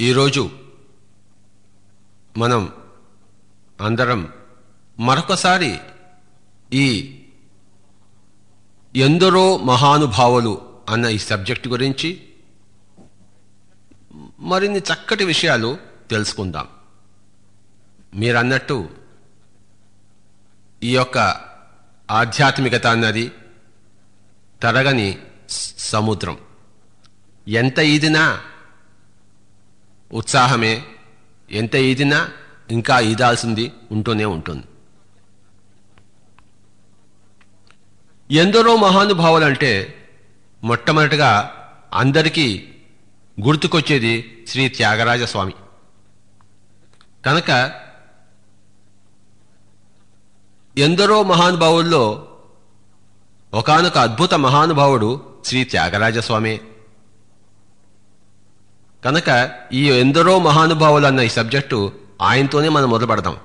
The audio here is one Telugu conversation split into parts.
ఈరోజు మనం అందరం మరొకసారి ఈ ఎందరో మహానుభావులు అన్న ఈ సబ్జెక్ట్ గురించి మరిన్ని చక్కటి విషయాలు తెలుసుకుందాం. మీరన్నట్టు ఈ యొక్క ఆధ్యాత్మికత అన్నది తరగని సముద్రం ఎంత ఈదినా ఉత్సాహమే. ఎంత ఈదినా ఇంకా ఈదాల్సింది ఉంటూనే ఉంటుంది. ఎందరో మహానుభావులంటే మొట్టమొదటిగా అందరికీ గుర్తుకొచ్చేది శ్రీ త్యాగరాజ స్వామి కనుక ఎందరో మహానుభావుల్లో ఒకానొక అద్భుత మహానుభావుడు శ్రీ త్యాగరాజ స్వామి కనుక ఈ ఎందరో మహానుభావులు అన్న ఈ సబ్జెక్టు ఆయనతోనే మనం మొదలుపెడదాం.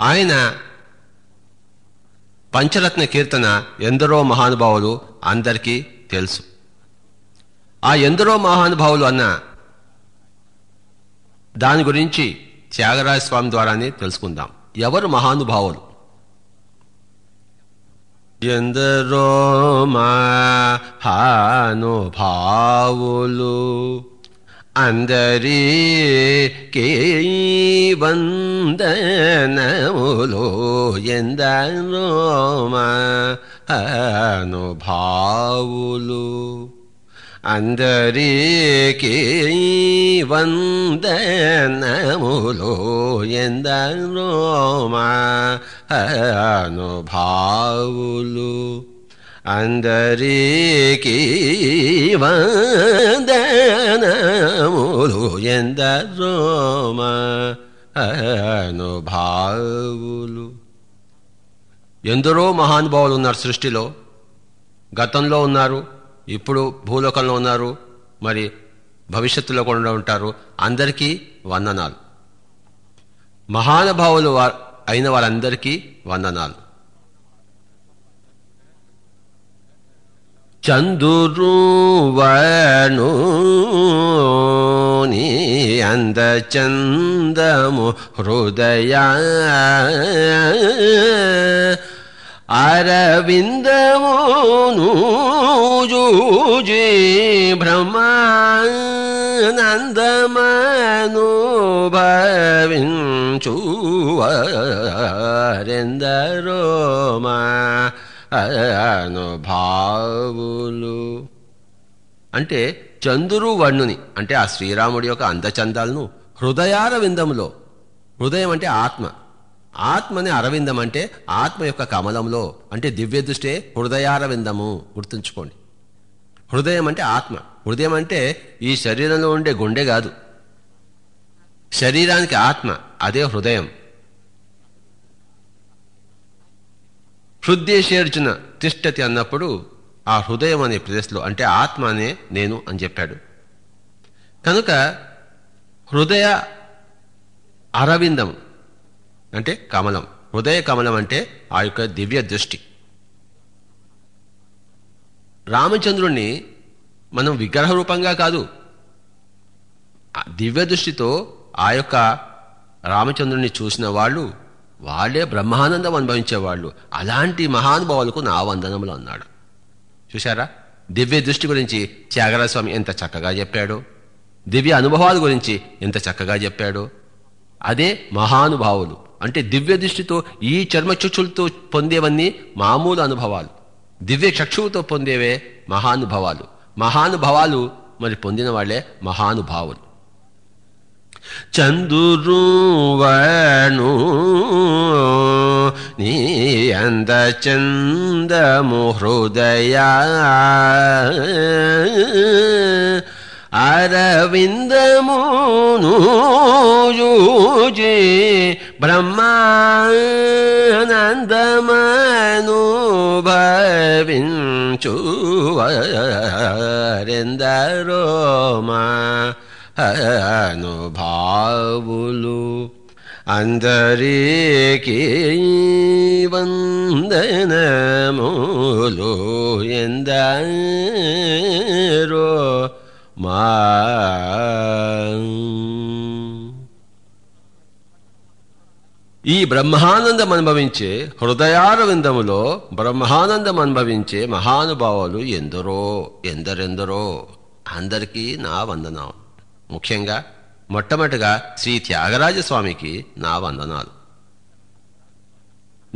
ఆయన పంచరత్న కీర్తన ఎందరో మహానుభావులు అందరికీ తెలుసు. ఆ ఎందరో మహానుభావులు అన్న దాని గురించి త్యాగరాజస్వామి ద్వారానే తెలుసుకుందాం. ఎవరు మహానుభావులు? ఎందరో మహానుభావులు అందరికీ వందనములు ఎందరో మహానుభావులు అందరికీ వందనములు ఎందరోమా అనుభావులు అందరికీ వందనములు ఎందరోమా అనుభావులు ఎందరో మహానుభావులు ఉన్నారు సృష్టిలో గతంలో ఉన్నారు ఇప్పుడు భూలోకంలో ఉన్నారు మరి భవిష్యత్తులో కూడా ఉంటారు. అందరికీ వందనాలు. మహానుభావులు అయిన వారందరికీ వందనాలు. చందురు వను నీ అంద చందము హృదయ అరవిందమును అనుభావులు. అంటే చందురు వణ్ణుని అంటే ఆ శ్రీరాముడి యొక్క అందచందాలను హృదయార విందములో హృదయం అంటే ఆత్మ. ఆత్మని అరవిందం అంటే ఆత్మ యొక్క కమలంలో అంటే దివ్య దృష్టే హృదయారవిందము. గుర్తుంచుకోండి. హృదయం అంటే ఆత్మ. హృదయం అంటే ఈ శరీరంలో ఉండే గుండె కాదు. శరీరానికి ఆత్మ అదే హృదయం. హృదయేషేర్జున తిష్టతి అన్నప్పుడు ఆ హృదయం అనే ప్రదేశంలో అంటే ఆత్మ అనే నేను అని చెప్పాడు. కనుక హృదయ అరవిందం అంటే కమలం. హృదయ కమలం అంటే ఆ యొక్క దివ్య దృష్టి. రామచంద్రుణ్ణి మనం విగ్రహ రూపంగా కాదు దివ్య దృష్టితో ఆ యొక్క రామచంద్రుణ్ణి చూసిన వాళ్ళు వాళ్ళే బ్రహ్మానందం అనుభవించేవాళ్ళు అలాంటి మహానుభావులకు నా వందనములు అన్నాడు. చూశారా? దివ్య దృష్టి గురించి త్యాగరాజస్వామి ఎంత చక్కగా చెప్పాడు. దివ్య అనుభవాల గురించి ఎంత చక్కగా చెప్పాడు. అదే మహానుభావులు. అంటే దివ్య దృష్టితో ఈ చర్మచక్షులతో పొందేవన్నీ మామూలు అనుభవాలు. దివ్య చక్షువుతో పొందేవే మహానుభవాలు. మహానుభవాలు మరి పొందిన వాళ్ళే మహానుభావులు. చందురువను నీ అంద చందము హృదయా అరవిందమును యూజి బ్రహ్మానందమను భవించువరెందరో మా అనుభావులు అందరికీ వందనములు ఎందరో మా. ఈ బ్రహ్మానందం అనుభవించే హృదయారవిందములో బ్రహ్మానందం అనుభవించే మహానుభావులు ఎందరో ఎందరెందరో? అందరికీ నా వందనం ముఖ్యంగా మొట్టమొదటిగా శ్రీ త్యాగరాజ స్వామికి నా వందనాలు.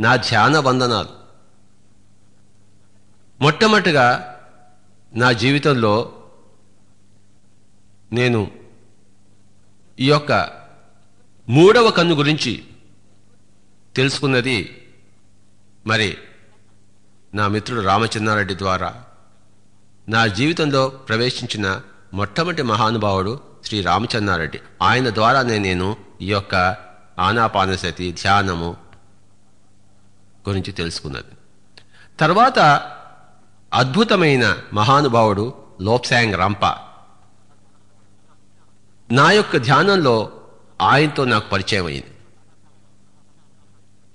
నా ధ్యాన వందనాలు. మొట్టమొదటిగా నా జీవితంలో నేను ఈ యొక్క మూడవ కన్ను గురించి తెలుసుకున్నది మరి నా మిత్రుడు రామచంద్రారెడ్డి ద్వారా. నా జీవితంలో ప్రవేశించిన మొట్టమొదటి మహానుభావుడు శ్రీ రామచంద్రారెడ్డి. ఆయన ద్వారానే నేను ఈ యొక్క ఆనాపానసతి ధ్యానము గురించి తెలుసుకున్నది. తర్వాత అద్భుతమైన మహానుభావుడు లోప్సాంగ్ రంప. నా యొక్క ధ్యానంలో ఆయనతో నాకు పరిచయం అయింది.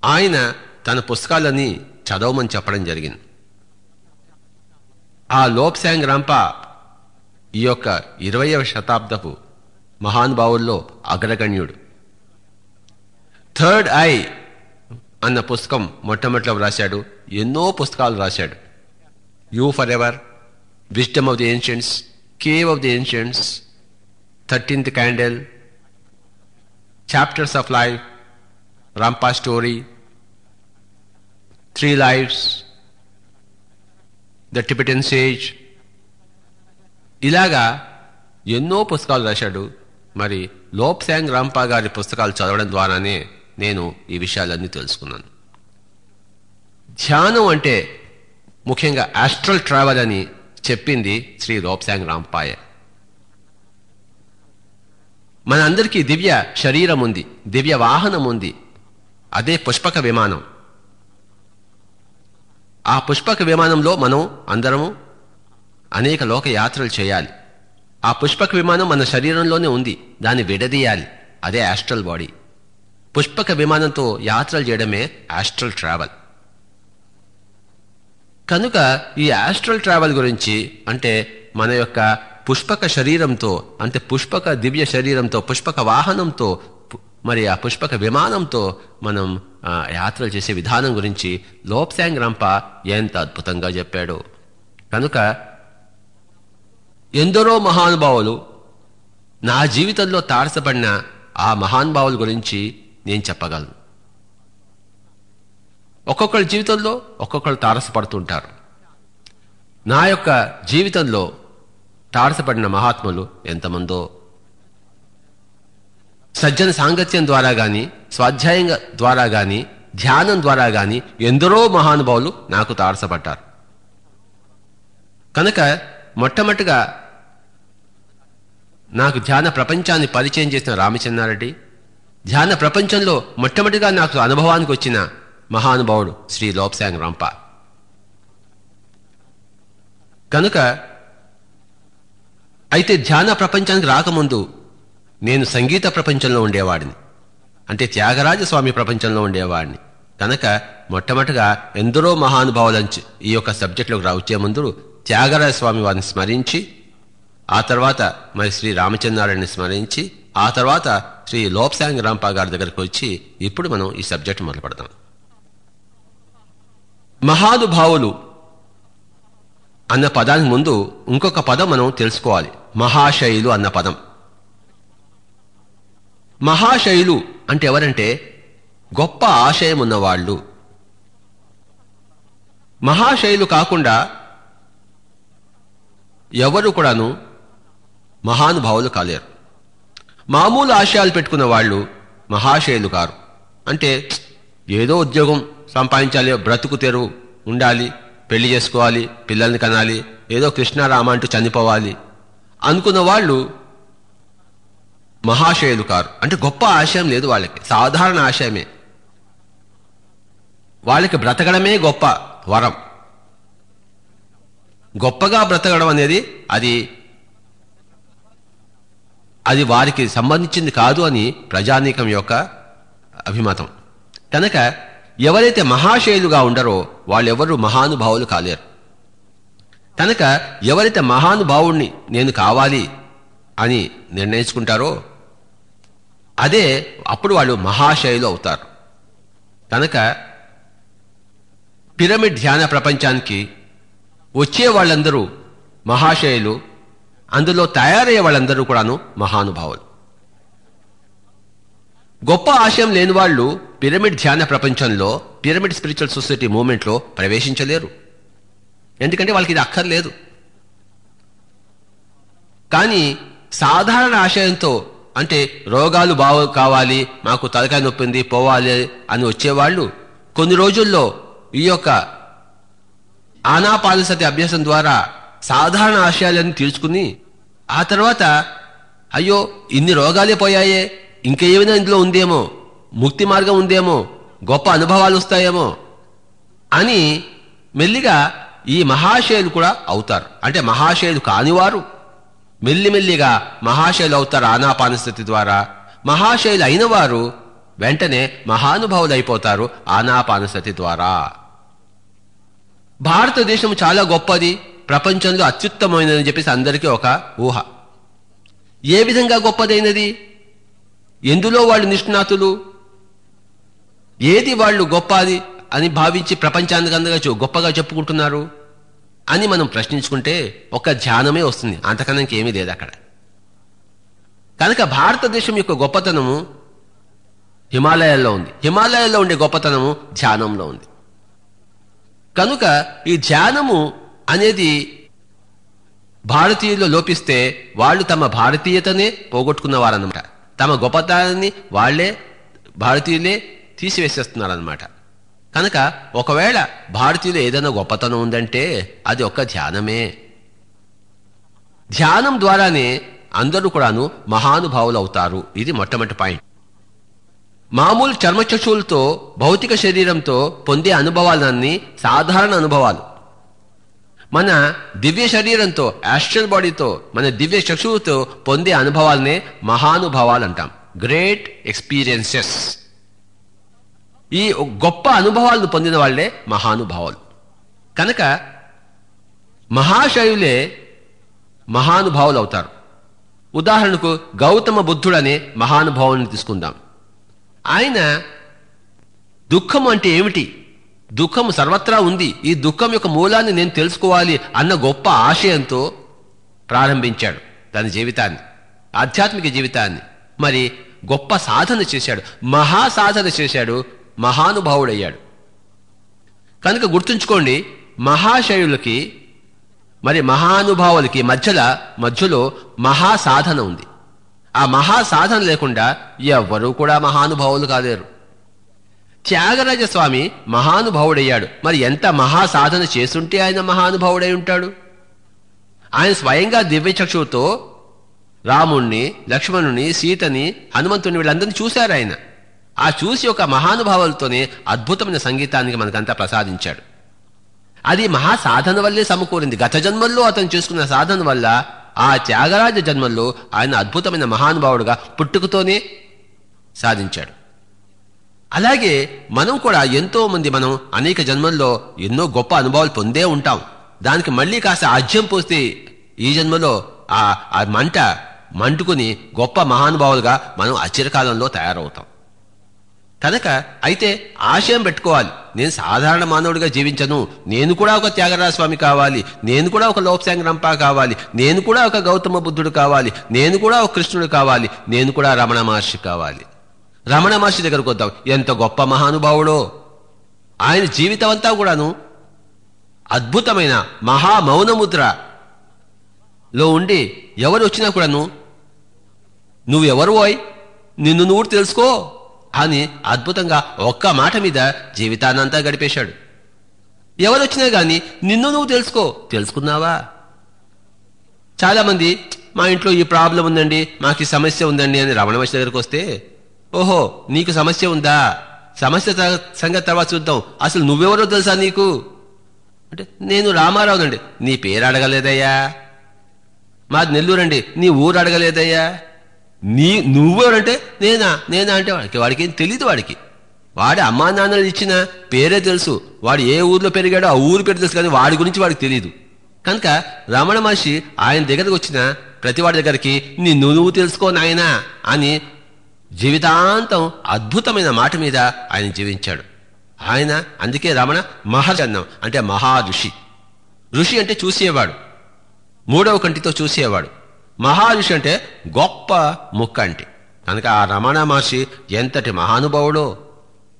ఆయన తన పుస్తకాలని చదవమని చెప్పడం జరిగింది. ఆ లోప్శాంగ్ రంప ఈ యొక్క ఇరవయవ శతాబ్దపు మహానుభావుల్లో అగ్రగణ్యుడు. థర్డ్ ఐ అన్న పుస్తకం మొట్టమొదటిలో రాశాడు ఎన్నో పుస్తకాలు రాశాడు you for ever wisdom of the ancients cave of the ancients thirteenth candle chapters of life Rampa story three lifes the Tibetan sage ఇలాగా ఎన్నో పుస్తకాలు రాశాడు. మరి లోప్సాంగ్ రాంపా గారి పుస్తకాలు చదవడం ద్వారానే నేను ఈ విషయాలన్నీ తెలుసుకున్నాను. ధ్యానం అంటే ముఖ్యంగా ఆస్ట్రల్ ట్రావెల్ అని చెప్పింది శ్రీ లోప్సాంగ్ రాంపాయే. మనందరికీ దివ్య శరీరం ఉంది దివ్య వాహనం ఉంది అదే పుష్పక విమానం. ఆ పుష్పక విమానంలో మనం అందరము అనేక లోక యాత్రలు చేయాలి. ఆ పుష్పక విమానం మన శరీరంలోనే ఉంది దాన్ని విడదీయాలి. అదే ఆస్ట్రల్ బాడీ పుష్పక విమానంతో యాత్రలు చేయడమే ఆస్ట్రల్ ట్రావెల్ కనుక ఈ ఆస్ట్రల్ ట్రావెల్ గురించి అంటే మన యొక్క పుష్పక శరీరంతో అంటే పుష్పక దివ్య శరీరంతో పుష్పక వాహనంతో మరి ఆ పుష్పక విమానంతో మనం యాత్రలు చేసే విధానం గురించి లోప్సాంగ్ రంప ఎంత అద్భుతంగా చెప్పాడు. కనుక ఎందరో మహానుభావులు నా జీవితంలో తారసపడిన ఆ మహానుభావుల గురించి నేను చెప్పగలను. ఒక్కొక్కరి జీవితంలో ఒక్కొక్కరు తారసపడుతుంటారు. నా యొక్క జీవితంలో తారసపడిన మహాత్ములు ఎంతమందో. సజ్జన సాంగత్యం ద్వారా గాని స్వాధ్యాయం ద్వారా గాని ధ్యానం ద్వారా గాని ఎందరో మహానుభావులు నాకు తారసపడ్డారు. కనుక మొట్టమొదటిగా నాకు ధ్యాన ప్రపంచాన్ని పరిచయం చేసిన రామచంద్రారెడ్డి ధ్యాన ప్రపంచంలో మొట్టమొదటిగా నాకు అనుభవానికి వచ్చిన మహానుభావుడు శ్రీ లోప్సాంగ్ రంప. కనుక అయితే ధ్యాన ప్రపంచానికి రాకముందు నేను సంగీత ప్రపంచంలో ఉండేవాడిని. అంటే త్యాగరాజ స్వామి ప్రపంచంలో ఉండేవాడిని. కనుక మొట్టమొదటిగా ఎందరో మహానుభావులంచి ఈ యొక్క సబ్జెక్టులోకి రావచ్చే ముందు త్యాగరాజ స్వామి వారిని స్మరించి ఆ తర్వాత మరి శ్రీ రామచంద్రారాయణని స్మరించి ఆ తర్వాత శ్రీ లోప్సాంగ్ రాంపా గారి దగ్గరకు వచ్చి ఇప్పుడు మనం ఈ సబ్జెక్ట్ మొదలు పెడతాం మహానుభావులు అన్న పదానికి ముందు ఇంకొక పదం మనం తెలుసుకోవాలి. మహాశైలు అన్న పదం. మహాశైలు అంటే ఎవరంటే గొప్ప ఆశయం ఉన్నవాళ్ళు మహాశైలు కాకుండా ఎవరు కూడాను మహానుభావులు కాలేరు. మామూలు ఆశయాలు పెట్టుకున్న వాళ్ళు మహాశైలు కారు. అంటే ఏదో ఉద్యోగం సంపాదించాలి బ్రతుకు తెరువు ఉండాలి పెళ్ళి చేసుకోవాలి పిల్లల్ని కనాలి ఏదో కృష్ణారామ అంటూ చనిపోవాలి అనుకున్న వాళ్ళు మహాశయులు కారు అంటే గొప్ప ఆశయం లేదు వాళ్ళకి. సాధారణ ఆశయమే. వాళ్ళకి బ్రతకడమే గొప్ప వరం. గొప్పగా బ్రతకడం అనేది అది అది వారికి సంబంధించింది కాదు అని ప్రజానీకం యొక్క అభిమతం. కనుక ఎవరైతే మహాశైలుగా ఉండరో వాళ్ళెవరూ మహానుభావులు కాలేరు. కనుక ఎవరైతే మహానుభావుణ్ణి నేను కావాలి అని నిర్ణయించుకుంటారో అదే అప్పుడు వాళ్ళు మహాశైలు అవుతారు. కనుక పిరమిడ్ ధ్యాన ప్రపంచానికి వచ్చే వాళ్ళందరూ మహాశైలు అందులో తయారయ్యే వాళ్ళందరూ కూడాను మహానుభావులు. గొప్ప ఆశయం లేని వాళ్ళు పిరమిడ్ ధ్యాన ప్రపంచంలో పిరమిడ్ స్పిరిచువల్ సొసైటీ మూమెంట్లో ప్రవేశించలేరు. ఎందుకంటే వాళ్ళకి ఇది అక్కర్లేదు. కానీ సాధారణ ఆశయంతో అంటే రోగాలు బాగు కావాలి మాకు తలకాయ నొప్పింది పోవాలి అని వచ్చేవాళ్ళు కొన్ని రోజుల్లో ఈ యొక్క ఆనాపానసతి అభ్యాసం ద్వారా సాధారణ ఆశయాలను తీర్చుకుని ఆ తర్వాత అయ్యో ఇన్ని రోగాలే పోయాయే ఇంకేమైనా ఇందులో ఉందేమో? ముక్తి మార్గం ఉందేమో? గొప్ప అనుభవాలు వస్తాయేమో? అని మెల్లిగా ఈ మహాశయులు కూడా అవుతారు. అంటే మహాశయులు కానివారు. మెల్లిమెల్లిగా మహాశయులు అవుతారు ఆనాపానస్థితి ద్వారా. మహాశయులు అయిన వారు వెంటనే మహానుభావులు అయిపోతారు ఆనాపానస్థితి ద్వారా. భారతదేశం చాలా గొప్పది. ప్రపంచంలో అత్యుత్తమైనదని చెప్పేసి అందరికీ ఒక ఊహ. ఏ విధంగా గొప్పదైనది? ఎందులో వాళ్ళు నిష్ణాతులు? ఏది వాళ్ళు గొప్పది అని భావించి ప్రపంచానికందగా గొప్పగా చెప్పుకుంటున్నారు? అని మనం ప్రశ్నించుకుంటే ఒక ధ్యానమే వస్తుంది. అంతకన్నా ఇంకేమీ లేదు అక్కడ. కనుక భారతదేశం యొక్క గొప్పతనము హిమాలయాల్లో ఉంది. హిమాలయాల్లో ఉండే గొప్పతనము ధ్యానంలో ఉంది. కనుక ఈ ధ్యానము అనేది భారతీయుల్లో లోపిస్తే వాళ్ళు తమ భారతీయతనే పోగొట్టుకున్నవారన్నమాట. తమ గొప్పతనాన్ని వాళ్ళే భారతీయులే తీసివేసేస్తున్నారనమాట కనుక ఒకవేళ భారతీయులు ఏదైనా గొప్పతనం ఉందంటే అది ఒక ధ్యానమే. ధ్యానం ద్వారానే అందరూ కూడాను మహానుభావులు అవుతారు ఇది మొట్టమొదటి పాయింట్. మామూలు చర్మచక్షువులతో భౌతిక శరీరంతో పొందే అనుభవాలన్నీ సాధారణ అనుభవాలు. మన దివ్య శరీరంతో యాస్ట్రల్ బాడీతో మన దివ్య చక్షువుతో పొందే అనుభవాలనే మహానుభవాలు అంటాం గ్రేట్ ఎక్స్పీరియన్సెస్ ఈ గొప్ప అనుభవాలను పొందిన వాళ్ళే మహానుభావాలు. కనుక మహాశయులే మహానుభావులు అవుతారు ఉదాహరణకు గౌతమ బుద్ధుడనే మహానుభావుని తీసుకుందాం. ఆయన దుఃఖం అంటే ఏమిటి? దుఃఖం సర్వత్రా ఉంది. ఈ దుఃఖం యొక్క మూలాన్ని నేను తెలుసుకోవాలి అన్న గొప్ప ఆశయంతో ప్రారంభించాడు తన జీవితాన్ని ఆధ్యాత్మిక జీవితాన్ని. మరి గొప్ప సాధన చేశాడు. మహా సాధన చేశాడు. మహానుభావుడయ్యాడు. కనుక గుర్తుంచుకోండి మహాశయులకి మరి మహానుభావులకి మధ్యల మధ్యలో మహా సాధన ఉంది. ఆ మహా సాధన లేకుండా ఎవ్వరూ కూడా మహానుభావులు కాలేరు. త్యాగరాజ స్వామి మహానుభావుడయ్యాడు. మరి ఎంత మహాసాధన చేస్తుంటే చేసుంటే ఆయన మహానుభావుడై ఉంటాడు? ఆయన స్వయంగా దివ్యచక్షువుతో రాముణ్ణి లక్ష్మణుని సీతని హనుమంతుని వీళ్ళందరినీ చూశారు ఆయన. ఆ చూసి ఒక మహానుభావులతోనే అద్భుతమైన సంగీతానికి మనకంతా ప్రసాదించాడు. అది మహాసాధన వల్లే సమకూరింది. గత జన్మల్లో అతను చేసుకున్న సాధన వల్ల ఆ త్యాగరాజ జన్మల్లో ఆయన అద్భుతమైన మహానుభావుడుగా పుట్టుకతోనే సాధించాడు. అలాగే మనం కూడా ఎంతో మంది మనం అనేక జన్మల్లో ఎన్నో గొప్ప అనుభవాలు పొందే ఉంటాం. దానికి మళ్ళీ కాస్త ఆజ్యం పోస్తే ఈ జన్మలో ఆ ఆ మంట మంటుకుని గొప్ప మహానుభావులుగా మనం అచిరకాలంలో తయారవుతాం. కనుక అయితే ఆశయం పెట్టుకోవాలి. నేను సాధారణ మానవుడిగా జీవించను. నేను కూడా ఒక త్యాగరాజ స్వామి కావాలి. నేను కూడా ఒక లోపసాంగ్రంప కావాలి. నేను కూడా ఒక గౌతమ బుద్ధుడు కావాలి. నేను కూడా ఒక కృష్ణుడు కావాలి. నేను కూడా రమణ మహర్షి కావాలి. రమణ మహర్షి దగ్గరకు వద్దాం. ఎంత గొప్ప మహానుభావుడో. ఆయన జీవితం అంతా కూడాను అద్భుతమైన మహామౌనముద్ర లో ఉండి ఎవరు వచ్చినా కూడాను నువ్వెవరు ఓయ్? నిన్ను నువ్వు తెలుసుకో అని అద్భుతంగా ఒక్క మాట మీద జీవితాన్నంతా గడిపేశాడు. ఎవరొచ్చినా గాని నిన్ను నువ్వు తెలుసుకో. తెలుసుకున్నావా? చాలామంది మా ఇంట్లో ఈ ప్రాబ్లం ఉందండి మాకు ఈ సమస్య ఉందండి అని రమణ మహర్షి దగ్గరకు వస్తే ఓహో నీకు సమస్య ఉందా? సమస్య సంగతి తర్వాత చూద్దాం. అసలు నువ్వెవరో తెలుసా నీకు? అంటే నేను రామారావునండి. నీ పేరు అడగలేదయ్యా. మాది నెల్లూరండి. నీ ఊరు అడగలేదయ్యా. నీ నువ్వెవరంటే నేనా? నేనా అంటే వాడికి వాడికి ఏం తెలియదు వాడికి. వాడి అమ్మా నాన్నలు ఇచ్చిన పేరే తెలుసు. వాడు ఏ ఊర్లో పెరిగాడో ఆ ఊరు పేరు తెలుసు కానీ వాడి గురించి వాడికి తెలియదు కనుక రమణ మహర్షి ఆయన దగ్గరకు వచ్చిన ప్రతివాడి దగ్గరికి నిన్ను నువ్వు తెలుసుకో నాయనా అని జీవితాంతం అద్భుతమైన మాట మీద ఆయన జీవించాడు. ఆయన అందుకే రమణ మహర్షి అన్నాం. అంటే మహా ఋషి ఋషి అంటే చూసేవాడు. మూడవ కంటితో చూసేవాడు. మహా ఋషి అంటే గొప్ప ముక్కంటి కనుక ఆ రమణ మహర్షి ఎంతటి మహానుభావుడో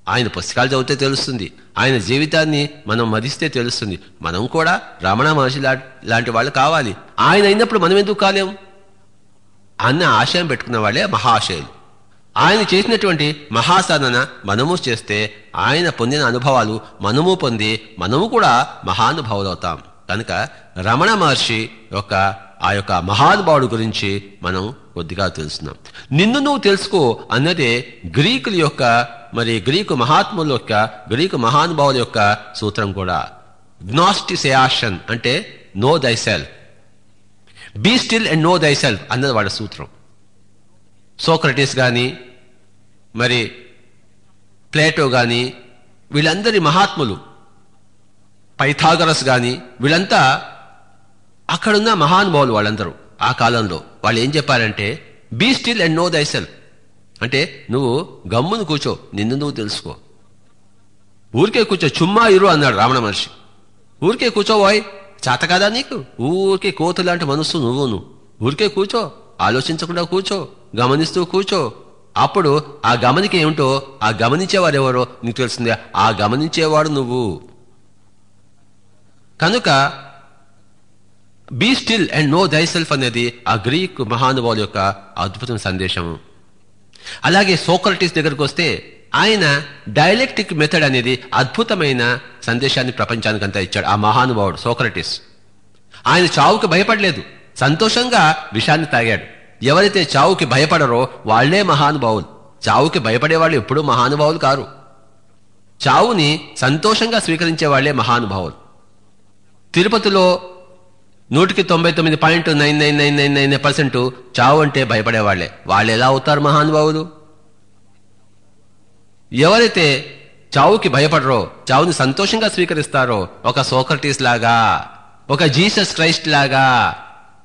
ఆయన పుస్తకాలు చదివితే తెలుస్తుంది. ఆయన జీవితాన్ని మనం మదిస్తే తెలుస్తుంది. మనం కూడా రమణ మహర్షి లాంటి వాళ్ళు కావాలి. ఆయన అయినప్పుడు మనం ఎందుకు కాలేం? అన్న ఆశయం పెట్టుకున్న వాళ్ళే మహాశయులు. ఆయన చేసినటువంటి మహాసాధన మనము చేస్తే ఆయన పొందిన అనుభవాలు మనము పొంది మనము కూడా మహానుభావులు అవుతాం కనుక రమణ మహర్షి యొక్క ఆ యొక్క మహానుభావుడు గురించి మనం కొద్దిగా తెలుసుకున్నాం నిన్ను నువ్వు తెలుసుకో అన్నదే గ్రీకుల యొక్క మరి గ్రీకు మహాత్ముల యొక్క గ్రీకు మహానుభావుల యొక్క సూత్రం కూడా. గ్నాస్టిసేషన్ అంటే నో దై బీ స్టిల్ అండ్ నో దై అన్నది వాడి సూత్రం. సోక్రటీస్ కానీ మరి ప్లేటో కానీ వీళ్ళందరి మహాత్ములు పైథాగరస్ కానీ వీళ్ళంతా అక్కడున్న మహానుభావులు వాళ్ళందరూ. ఆ కాలంలో వాళ్ళు ఏం చెప్పారంటే be still and know thyself అంటే నువ్వు గమ్మును కూర్చో నిన్ను నువ్వు తెలుసుకో. ఊరికే కూర్చో చుమ్మా ఇరు అన్నాడు రావణ మహర్షి. ఊరికే కూర్చోవాయ్ చేత కాదా నీకు? ఊరికే కోతు లాంటి మనస్సు నువ్వును. ఊరికే కూర్చో ఆలోచించకుండా కూర్చో గమనిస్తూ కూర్చో. అప్పుడు ఆ గమనిక ఏమిటో ఆ గమనించేవారు ఎవరో నీకు తెలిసిందే ఆ గమనించేవాడు నువ్వు. కనుక be still and know thyself అనేది ఆ గ్రీక్ మహానుభావుల యొక్క అద్భుతమైన సందేశము అలాగే సోక్రటీస్ దగ్గరకు వస్తే ఆయన డైలెక్టిక్ మెథడ్ అనేది అద్భుతమైన సందేశాన్ని ప్రపంచానికంతా ఇచ్చాడు ఆ మహానుభావుడు సోక్రటీస్. ఆయన చావుకు భయపడలేదు. సంతోషంగా విషాన్ని తాగాడు. ఎవరైతే చావుకి భయపడరో వాళ్ళే మహానుభావులు. చావుకి భయపడేవాళ్ళు ఎప్పుడూ మహానుభావులు కారు. చావుని సంతోషంగా స్వీకరించే వాళ్ళే మహానుభావులు. తిరుపతిలో నూటికి తొంభై తొమ్మిది point nine nine nine nine nine percent చావు అంటే భయపడేవాళ్ళే వాళ్ళు ఎలా అవుతారు మహానుభావులు? ఎవరైతే చావుకి భయపడరో చావుని సంతోషంగా స్వీకరిస్తారో ఒక సోక్రటీస్ లాగా ఒక జీసస్ క్రైస్ట్ లాగా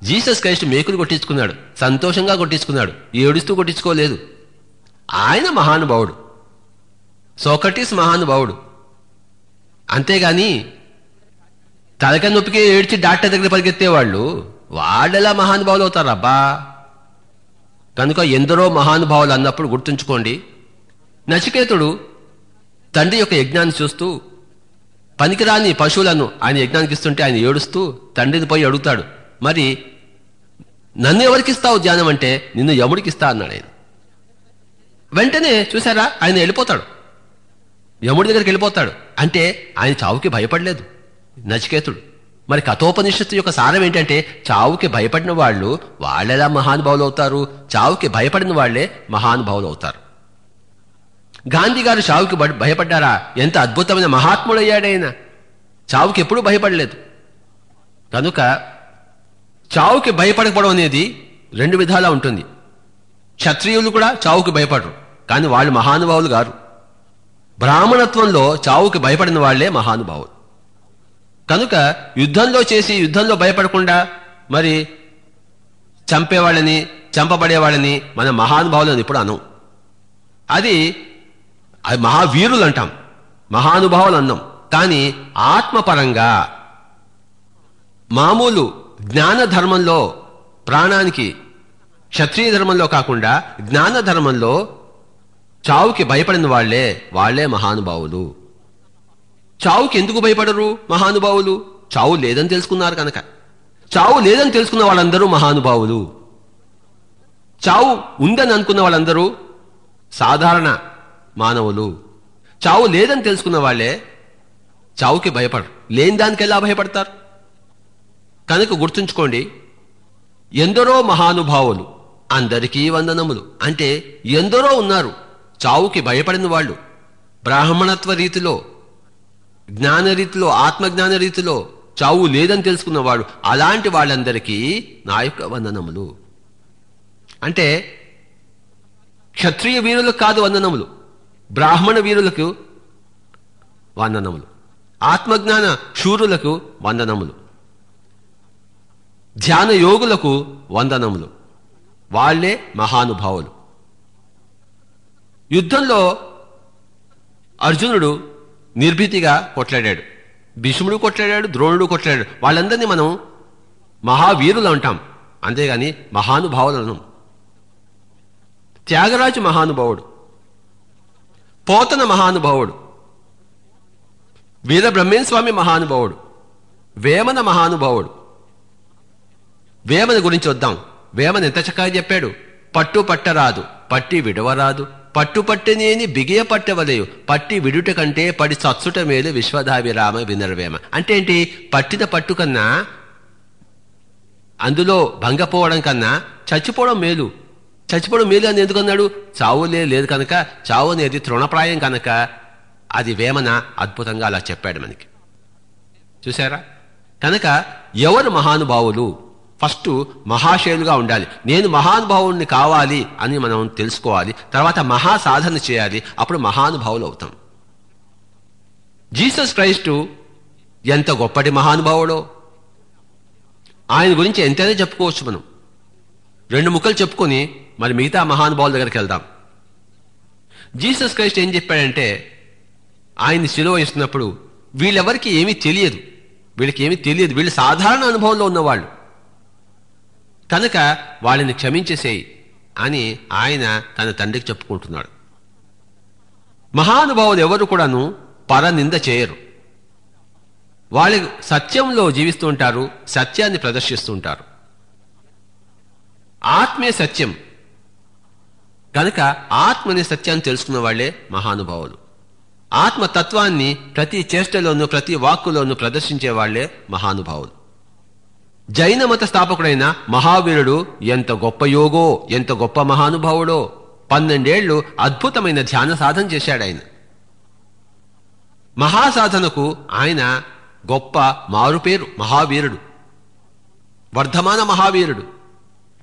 జీసస్ క్రైస్ట్ మేకులు కొట్టించుకున్నాడు సంతోషంగా కొట్టించుకున్నాడు ఏడుస్తూ కొట్టించుకోలేదు. ఆయన మహానుభావుడు. సోకటీస్ మహానుభావుడు. అంతేగాని తలక నొప్పికి ఏడ్చి డాక్టర్ దగ్గర పరిగెత్తేవాళ్ళు వాళ్ళెలా మహానుభావులు అవుతారబ్బా? కనుక ఎందరో మహానుభావులు అన్నప్పుడు గుర్తుంచుకోండి నచికేతుడు తండ్రి యొక్క యజ్ఞాన్ని చూస్తూ పనికిరాని పశువులను ఆయన యజ్ఞానికి ఇస్తుంటే ఆయన ఏడుస్తూ తండ్రిని పోయి అడుగుతాడు మరి నన్ను ఎవరికి ఇస్తావు ధ్యానం అంటే నిన్ను యముడికి ఇస్తా అన్నాడు ఆయన వెంటనే చూసారా ఆయన వెళ్ళిపోతాడు. యముడి దగ్గరికి వెళ్ళిపోతాడు. అంటే ఆయన చావుకి భయపడలేదు. నచికేతుడు. మరి కథోపనిషత్తు యొక్క సారం ఏంటంటే చావుకి భయపడిన వాళ్ళు వాళ్ళెలా మహానుభావులు అవుతారు చావుకి భయపడిన వాళ్ళే మహానుభావులు అవుతారు గాంధీ గారు చావుకి భయపడ్డారా? ఎంత అద్భుతమైన మహాత్ముడయ్యాడైనా. చావుకి ఎప్పుడూ భయపడలేదు. కనుక చావుకి భయపడకపోవడం అనేది రెండు విధాలా ఉంటుంది. క్షత్రియులు కూడా చావుకి భయపడరు కానీ వాళ్ళు మహానుభావులు గారు. బ్రాహ్మణత్వంలో చావుకి భయపడిన వాళ్ళే మహానుభావులు. కనుక యుద్ధంలో చేసి యుద్ధంలో భయపడకుండా మరి చంపేవాళ్ళని చంపబడేవాళ్ళని మన మహానుభావులను ఇప్పుడు అనం అది అది మహావీరులు అంటాం మహానుభావులు అన్నాం. కానీ ఆత్మపరంగా మామూలు జ్ఞాన ధర్మంలో ప్రాణానికి క్షత్రియ ధర్మంలో కాకుండా జ్ఞాన ధర్మంలో చావుకి భయపడిన వాళ్ళే వాళ్ళే మహానుభావులు. చావుకి ఎందుకు భయపడరు మహానుభావులు? చావు లేదని తెలుసుకున్నారు కనుక. చావు లేదని తెలుసుకున్న వాళ్ళందరూ మహానుభావులు. చావు ఉందని అనుకున్న వాళ్ళందరూ సాధారణ మానవులు. చావు లేదని తెలుసుకున్న వాళ్ళే చావుకి భయపడరు. లేని దానికి ఎలా భయపడతారు? కనుక గుర్తుంచుకోండి ఎందరో మహానుభావులు అందరికీ వందనములు. అంటే ఎందరో ఉన్నారు చావుకి భయపడిన వాళ్ళు. బ్రాహ్మణత్వ రీతిలో జ్ఞాన రీతిలో ఆత్మజ్ఞాన రీతిలో చావు లేదని తెలుసుకున్నవాడు అలాంటి వాళ్ళందరికీ నా యొక్క వందనములు. అంటే క్షత్రియ వీరులకు కాదు వందనములు బ్రాహ్మణ వీరులకు వందనములు. ఆత్మజ్ఞాన శూరులకు వందనములు. ధ్యాన యోగులకు వందనములు. వాళ్ళే మహానుభావులు. యుద్ధంలో అర్జునుడు నిర్భీతిగా కొట్లాడాడు. భీష్ముడు కొట్లాడాడు ద్రోణుడు కొట్లాడాడు. వాళ్ళందరినీ మనం మహావీరులు అంటాం. అంతేగాని మహానుభావులను. త్యాగరాజు మహానుభావుడు. పోతన మహానుభావుడు. వీరబ్రహ్మేశ్వామి మహానుభావుడు. వేమన మహానుభావుడు. వేమన గురించి వద్దాం. వేమని ఎంత చక్కగా చెప్పాడు. పట్టు పట్టరాదు పట్టి విడవరాదు. పట్టుపట్టనేని బిగియ పట్టవలేయు. పట్టి విడుట కంటే పడి సత్సుట మేలు విశ్వధావిరామ వినర్వేమ అంటే ఏంటి? పట్టిన పట్టు కన్నా అందులో భంగపోవడం కన్నా చచ్చిపోవడం మేలు. చచ్చిపోవడం మేలు అని ఎందుకన్నాడు చావులే లేదు కనుక చావు అనేది తృణప్రాయం కనుక అది వేమన అద్భుతంగా అలా చెప్పాడు మనకి. చూసారా కనుక ఎవరు మహానుభావులు? ఫస్ట్ మహాశయులుగా ఉండాలి. నేను మహానుభావుడిని కావాలి అని మనం తెలుసుకోవాలి. తర్వాత మహా సాధన చేయాలి. అప్పుడు మహానుభావులు అవుతాం. జీసస్ క్రైస్టు ఎంత గొప్పటి మహానుభావుడో. ఆయన గురించి ఎంతైనా చెప్పుకోవచ్చు మనం. రెండు ముక్కలు చెప్పుకొని మరి మిగతా మహానుభావుల దగ్గరికి వెళ్దాం. జీసస్ క్రైస్ట్ ఏం చెప్పాడంటే ఆయన్ని శిలువ ఇస్తున్నప్పుడు వీళ్ళెవరికి ఏమీ తెలియదు. వీళ్ళకి ఏమీ తెలియదు. వీళ్ళు సాధారణ అనుభవంలో ఉన్నవాళ్ళు. కనుక వాళ్ళని క్షమించేసేయి అని ఆయన తన తండ్రికి చెప్పుకుంటున్నాడు. మహానుభావులు ఎవరు కూడాను పరనింద చేయరు. వాళ్ళు సత్యంలో జీవిస్తుంటారు సత్యాన్ని ప్రదర్శిస్తుంటారు. ఆత్మే సత్యం. కనుక ఆత్మని సత్యాన్ని తెలుసుకున్న వాళ్ళే మహానుభావులు. ఆత్మతత్వాన్ని ప్రతి చేష్టలోనూ ప్రతి వాక్కులోనూ ప్రదర్శించే వాళ్ళే మహానుభావులు. జైన మత స్థాపకుడైన మహావీరుడు ఎంత గొప్ప యోగో ఎంత గొప్ప మహానుభావుడో. పన్నెండేళ్ళు అద్భుతమైన ధ్యాన సాధన చేశాడు ఆయన మహాసాధనకు ఆయన గొప్ప మారుపేరు మహావీరుడు. వర్ధమాన మహావీరుడు.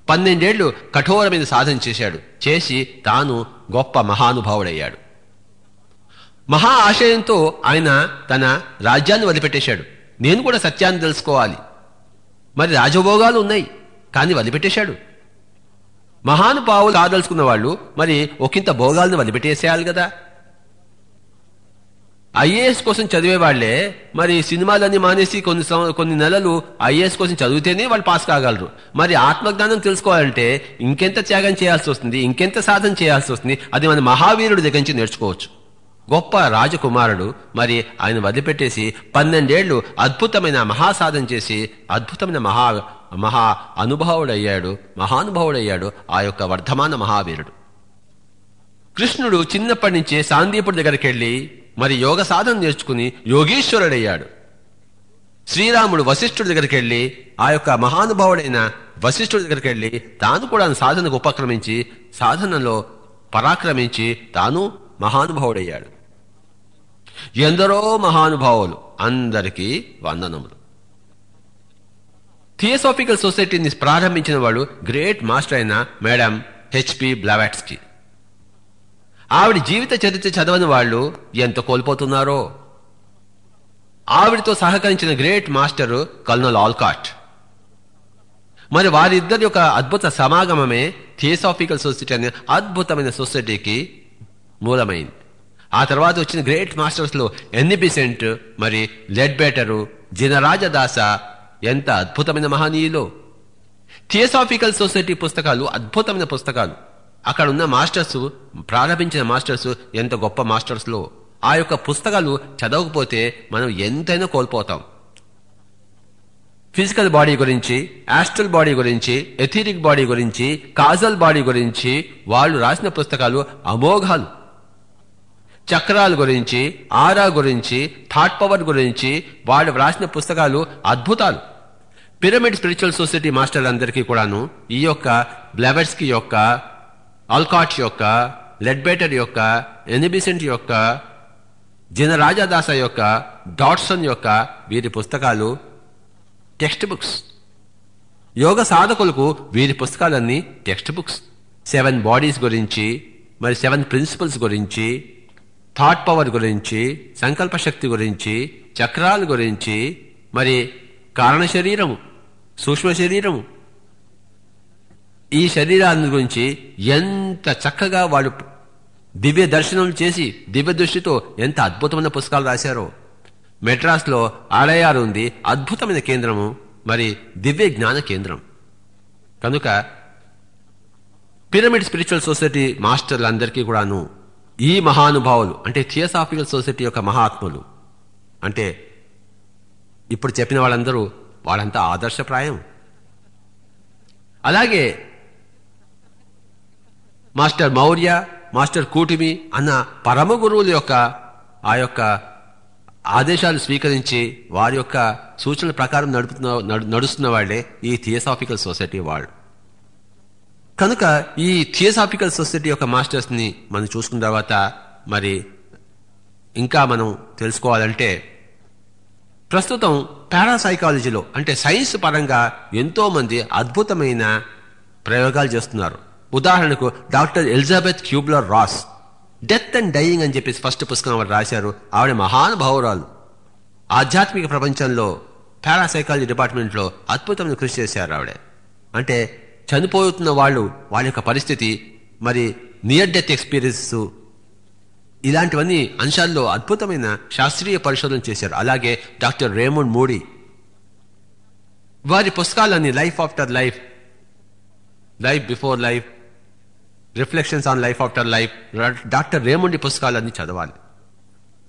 పన్నెండేళ్ళు కఠోరమైన సాధన చేశాడు. చేసి తాను గొప్ప మహానుభావుడయ్యాడు. మహా ఆశయంతో ఆయన తన రాజ్యాన్ని వదిలిపెట్టేశాడు. నేను కూడా సత్యాన్ని తెలుసుకోవాలి. మరి రాజభోగాలు ఉన్నాయి. కానీ వదిలిపెట్టేశాడు. మహానుభావులు కాదలుచుకున్న వాళ్ళు మరి ఒకంత భోగాలను వదిలిపెట్టేసేయాలి కదా. ఐఏఎస్ కోసం చదివే వాళ్ళే మరి సినిమాలన్నీ మానేసి కొన్ని కొన్ని నెలలు ఐఏఎస్ కోసం చదివితేనే వాళ్ళు పాస్ కాగలరు. మరి ఆత్మజ్ఞానం తెలుసుకోవాలంటే ఇంకెంత త్యాగం చేయాల్సి వస్తుంది ఇంకెంత సాధన చేయాల్సి వస్తుంది అది మన మహావీరుడి దగ్గర నుంచి నేర్చుకోవచ్చు. గొప్ప రాజకుమారుడు. మరి ఆయన వదిలిపెట్టేసి పన్నెండేళ్ళు అద్భుతమైన మహాసాధన చేసి అద్భుతమైన మహా మహా అనుభావుడయ్యాడు. మహానుభావుడయ్యాడు ఆ యొక్క వర్ధమాన మహావీరుడు. కృష్ణుడు చిన్నప్పటి నుంచే సాందీపుడి దగ్గరికి వెళ్ళి మరి యోగ సాధన నేర్చుకుని యోగీశ్వరుడయ్యాడు. శ్రీరాముడు వశిష్ఠుడి దగ్గరికి వెళ్ళి ఆ యొక్క మహానుభావుడైన వశిష్ఠుడి దగ్గరికి వెళ్ళి తాను కూడా సాధనకు ఉపక్రమించి సాధనలో పరాక్రమించి తాను మహానుభావుడయ్యాడు. ఎందరో మహానుభావులు అందరికీ వందనములు. థియోసాఫికల్ సొసైటీని ప్రారంభించిన వాడు గ్రేట్ మాస్టర్ అయిన మేడం హెచ్పి బ్లావాట్స్కి ఆవిడ జీవిత చరిత్ర చదవని వాళ్ళు ఎంత కోల్పోతున్నారో. ఆవిడతో సహకరించిన గ్రేట్ మాస్టరు కల్నల్ ఆల్కాట్ మరి వారిద్దరి యొక్క అద్భుత సమాగమమే థియోసాఫికల్ సొసైటీ అనే అద్భుతమైన సొసైటీకి మూలమైంది. ఆ తర్వాత వచ్చిన గ్రేట్ మాస్టర్స్లో లో మరి లెడ్ బేటరు జినరాజదాస ఎంత అద్భుతమైన మహనీయులు. థియోసాఫికల్ సొసైటీ పుస్తకాలు అద్భుతమైన పుస్తకాలు. అక్కడ ఉన్న మాస్టర్స్ ప్రారంభించిన మాస్టర్స్ ఎంత గొప్ప మాస్టర్స్లో. ఆ యొక్క పుస్తకాలు చదవకపోతే మనం ఎంతైనా కోల్పోతాం. ఫిజికల్ బాడీ గురించి యాస్ట్రల్ బాడీ గురించి ఎథీరిక్ బాడీ గురించి కాజల్ బాడీ గురించి వాళ్ళు రాసిన పుస్తకాలు అమోఘాలు. చక్రాల గురించి ఆరా గురించి థాట్ పవర్ గురించి వాళ్ళు వ్రాసిన పుస్తకాలు అద్భుతాలు. పిరమిడ్ స్పిరిచువల్ సొసైటీ మాస్టర్లందరికీ కూడాను ఈ యొక్క బ్లెవెట్స్కి యొక్క ఆల్కాట్ యొక్క లెడ్బేటర్ యొక్క ఎనిబిసెంట్ యొక్క జినరాజాదాస యొక్క డాట్సన్ యొక్క వీరి పుస్తకాలు టెక్స్ట్ బుక్స్. యోగ సాధకులకు వీరి పుస్తకాలన్నీ టెక్స్ట్ బుక్స్. సెవెన్ బాడీస్ గురించి మరి సెవెన్ ప్రిన్సిపల్స్ గురించి థాట్ పవర్ గురించి సంకల్ప శక్తి గురించి చక్రాల గురించి మరి కారణ శరీరము సూక్ష్మ శరీరము. ఈ శరీరాన్ని గురించి ఎంత చక్కగా వాళ్ళు దివ్య దర్శనం చేసి దివ్య దృష్టితో ఎంత అద్భుతమైన పుస్తకాలు రాశారో. మెడ్రాస్లో ఆడయారు ఉంది అద్భుతమైన కేంద్రము మరి దివ్య జ్ఞాన కేంద్రం. కనుక పిరమిడ్ స్పిరిచువల్ సొసైటీ మాస్టర్లందరికీ కూడాను ఈ మహానుభావులు అంటే థియోసాఫికల్ సొసైటీ యొక్క మహాత్ములు అంటే ఇప్పుడు చెప్పిన వాళ్ళందరూ వాళ్ళంతా ఆదర్శప్రాయం. అలాగే మాస్టర్ మౌర్య మాస్టర్ కూటిమి అన్న పరమ గురువుల యొక్క ఆ యొక్క ఆదేశాలు స్వీకరించి వారి యొక్క సూచనల ప్రకారం నడుపుతున్న నడు- నడుస్తున్న వాళ్ళే ఈ థియోసాఫికల్ సొసైటీ వాళ్ళు. కనుక ఈ థియోసాఫికల్ సొసైటీ యొక్క మాస్టర్స్ని మనం చూసుకున్న తర్వాత మరి ఇంకా మనం తెలుసుకోవాలంటే ప్రస్తుతం పారాసైకాలజీలో అంటే సైన్స్ పరంగా ఎంతోమంది అద్భుతమైన ప్రయోగాలు చేస్తున్నారు. ఉదాహరణకు doctor Elizabeth Kübler Ross death and dying అని చెప్పేసి ఫస్ట్ పుస్తకం ఆవిడ రాశారు. ఆవిడ మహానుభావురాలు ఆధ్యాత్మిక ప్రపంచంలో పారాసైకాలజీ డిపార్ట్మెంట్లో అద్భుతమైన కృషి చేశారు ఆవిడ. అంటే చనిపోతున్న వాళ్ళు వాళ్ళ యొక్క పరిస్థితి మరి నియర్ డెత్ ఎక్స్పీరియన్స్ ఇలాంటివన్నీ అంశాల్లో అద్భుతమైన శాస్త్రీయ పరిశోధన చేశారు. అలాగే డాక్టర్ రేమండ్ మోడీ వారి పుస్తకాలన్నీ life after life life before life reflections on life after life doctor రేమండి పుస్తకాలన్నీ చదవాలి.